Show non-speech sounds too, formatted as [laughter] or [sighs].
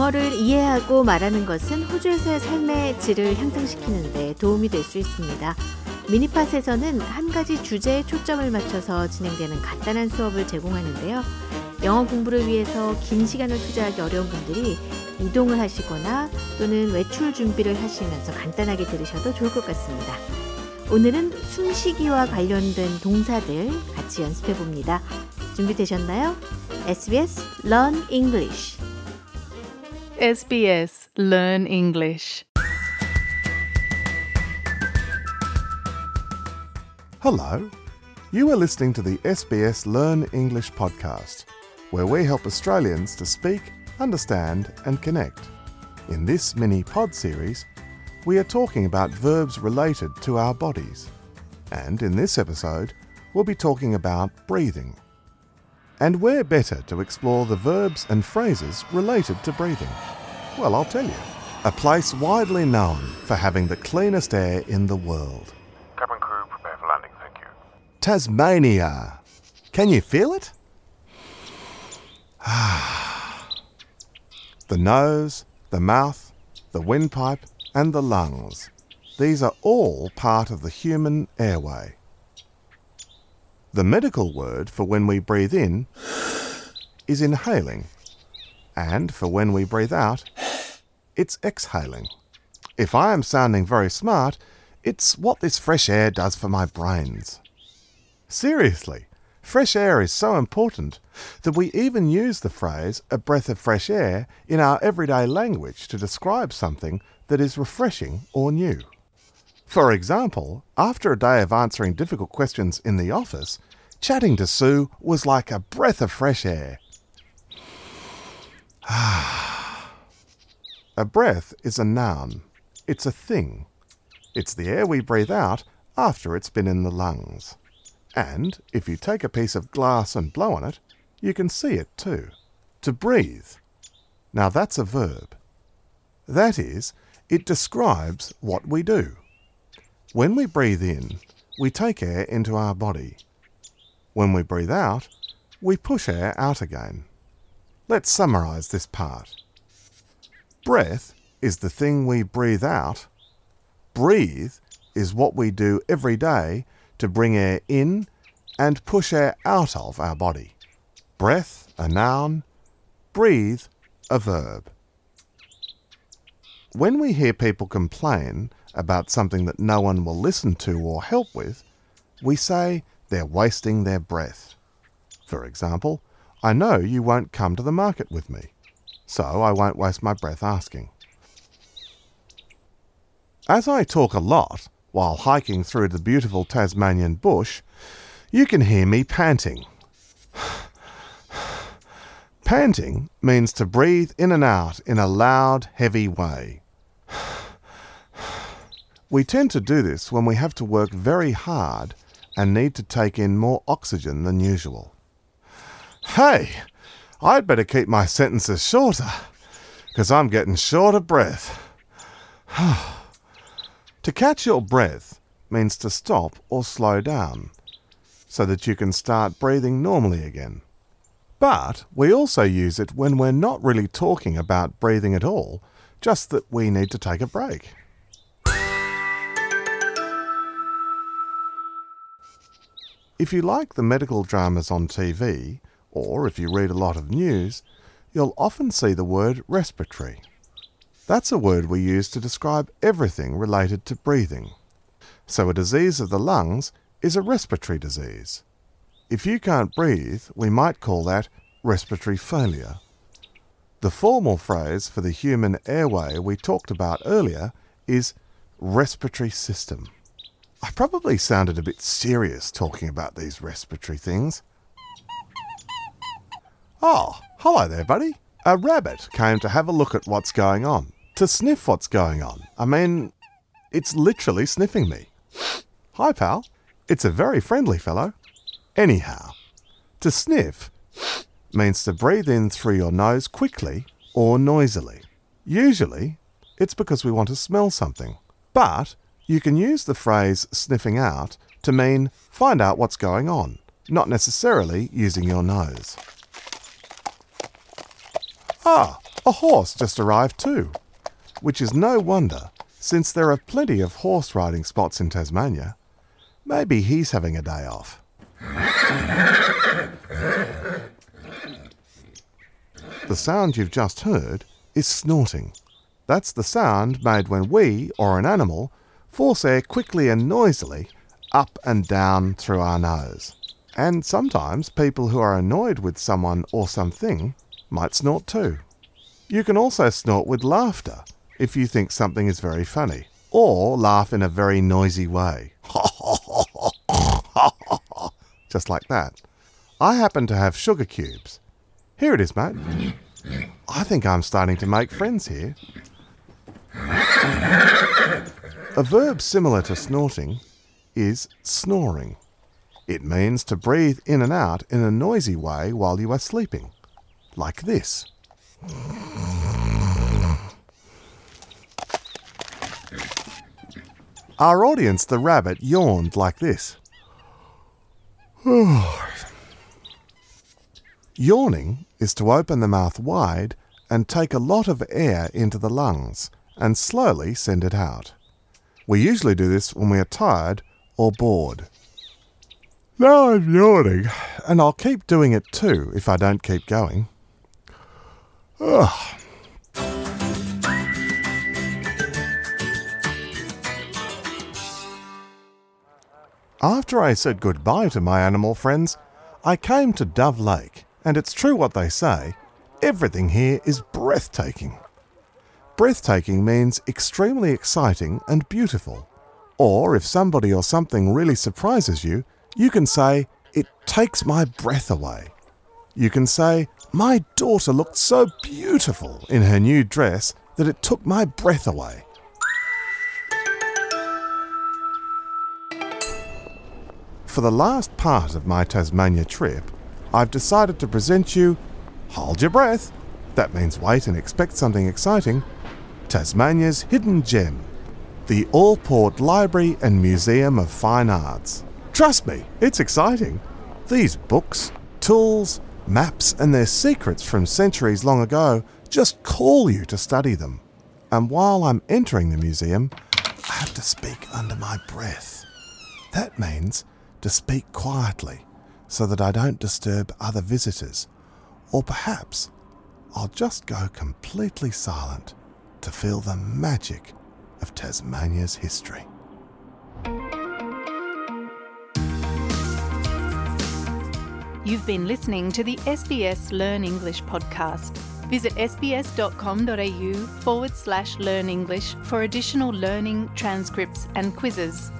영어를 이해하고 말하는 것은 호주에서의 삶의 질을 향상시키는 데 도움이 될 수 있습니다. 미니팟에서는 한 가지 주제에 초점을 맞춰서 진행되는 간단한 수업을 제공하는데요. 영어 공부를 위해서 긴 시간을 투자하기 어려운 분들이 이동을 하시거나 또는 외출 준비를 하시면서 간단하게 들으셔도 좋을 것 같습니다. 오늘은 숨쉬기와 관련된 동사들 같이 연습해 봅니다. 준비되셨나요? SBS Learn English. SBS Learn English. Hello. You are listening to the SBS Learn English podcast, where we help Australians to speak, understand, and connect. In this mini pod series, we are talking about verbs related to our bodies. And in this episode, we'll be talking about breathing. And where better to explore the verbs and phrases related to breathing? Well, I'll tell you. A place widely known for having the cleanest air in the world. Cabin crew, prepare for landing, thank you. Tasmania. Can you feel it? [sighs] the nose, the mouth, the windpipe, and the lungs. These are all part of the human airway. The medical word for when we breathe in is inhaling, and for when we breathe out, it's exhaling. If I am sounding very smart, it's what this fresh air does for my brains. Seriously, fresh air is so important that we even use the phrase a breath of fresh air in our everyday language to describe something that is refreshing or new. For example, after a day of answering difficult questions in the office, chatting to Sue was like a breath of fresh air. [sighs] a breath is a noun. It's a thing. It's the air we breathe out after it's been in the lungs. And if you take a piece of glass and blow on it, you can see it too. To breathe. Now that's a verb. That is, it describes what we do. When we breathe in, we take air into our body. When we breathe out, we push air out again. Let's summarize this part. Breath is the thing we breathe out. Breathe is what we do every day to bring air in and push air out of our body. Breath, a noun. Breathe, a verb. When we hear people complain about something that no one will listen to or help with, we say they're wasting their breath. For example, I know you won't come to the market with me, so I won't waste my breath asking. As I talk a lot while hiking through the beautiful Tasmanian bush, you can hear me panting. [sighs] Panting means to breathe in and out in a loud, heavy way. We tend to do this when we have to work very hard and need to take in more oxygen than usual. Hey, I'd better keep my sentences shorter, because I'm getting short of breath. [sighs] to catch your breath means to stop or slow down, so that you can start breathing normally again. But we also use it when we're not really talking about breathing at all, just that we need to take a break. If you like the medical dramas on TV, or if you read a lot of news, you'll often see the word respiratory. That's a word we use to describe everything related to breathing. So a disease of the lungs is a respiratory disease. If you can't breathe, we might call that respiratory failure. The formal phrase for the human airway we talked about earlier is respiratory system. I probably sounded a bit serious talking about these respiratory things. Oh, hello there, buddy. A rabbit came to have a look at what's going on, to sniff what's going on. I mean, it's literally sniffing me. Hi, pal. It's a very friendly fellow. Anyhow, to sniff means to breathe in through your nose quickly or noisily. Usually, it's because we want to smell something. But you can use the phrase sniffing out to mean find out what's going on, not necessarily using your nose. Ah, A horse just arrived too, which is no wonder, since there are plenty of horse riding spots in Tasmania. Maybe he's having a day off. The sound you've just heard is snorting. That's the sound made when we, or an animal, force air quickly and noisily up and down through our nose. And sometimes people who are annoyed with someone or something might snort too. You can also snort with laughter if you think something is very funny, or laugh in a very noisy way. [laughs] Just like that. I happen to have sugar cubes. Here it is, mate. I think I'm starting to make friends here. A verb similar to snorting is snoring. It means to breathe in and out in a noisy way while you are sleeping, like this. Our audience, the rabbit, yawned like this. [sighs] Yawning is to open the mouth wide and take a lot of air into the lungs and slowly send it out. We usually do this when we are tired or bored. Now I'm yawning, and I'll keep doing it too if I don't keep going. Ugh. After I said goodbye to my animal friends, I came to Dove Lake, and it's true what they say everything here is breathtaking. Breathtaking means extremely exciting and beautiful. Or if somebody or something really surprises you, you can say, It takes my breath away. You can say, My daughter looked so beautiful in her new dress that it took my breath away. For the last part of my Tasmania trip, I've decided to present you Hold Your Breath. That means wait and expect something exciting. Tasmania's Hidden Gem, the Allport Library and Museum of Fine Arts. Trust me, it's exciting. These books, tools, maps, and their secrets from centuries long ago just call you to study them. And while I'm entering the museum, I have to speak under my breath. That means to speak quietly so that I don't disturb other visitors. Or perhaps I'll just go completely silent to feel the magic of Tasmania's history. You've been listening to the SBS Learn English podcast. Visit sbs.com.au forward slash learn English for additional learning, transcripts, and quizzes.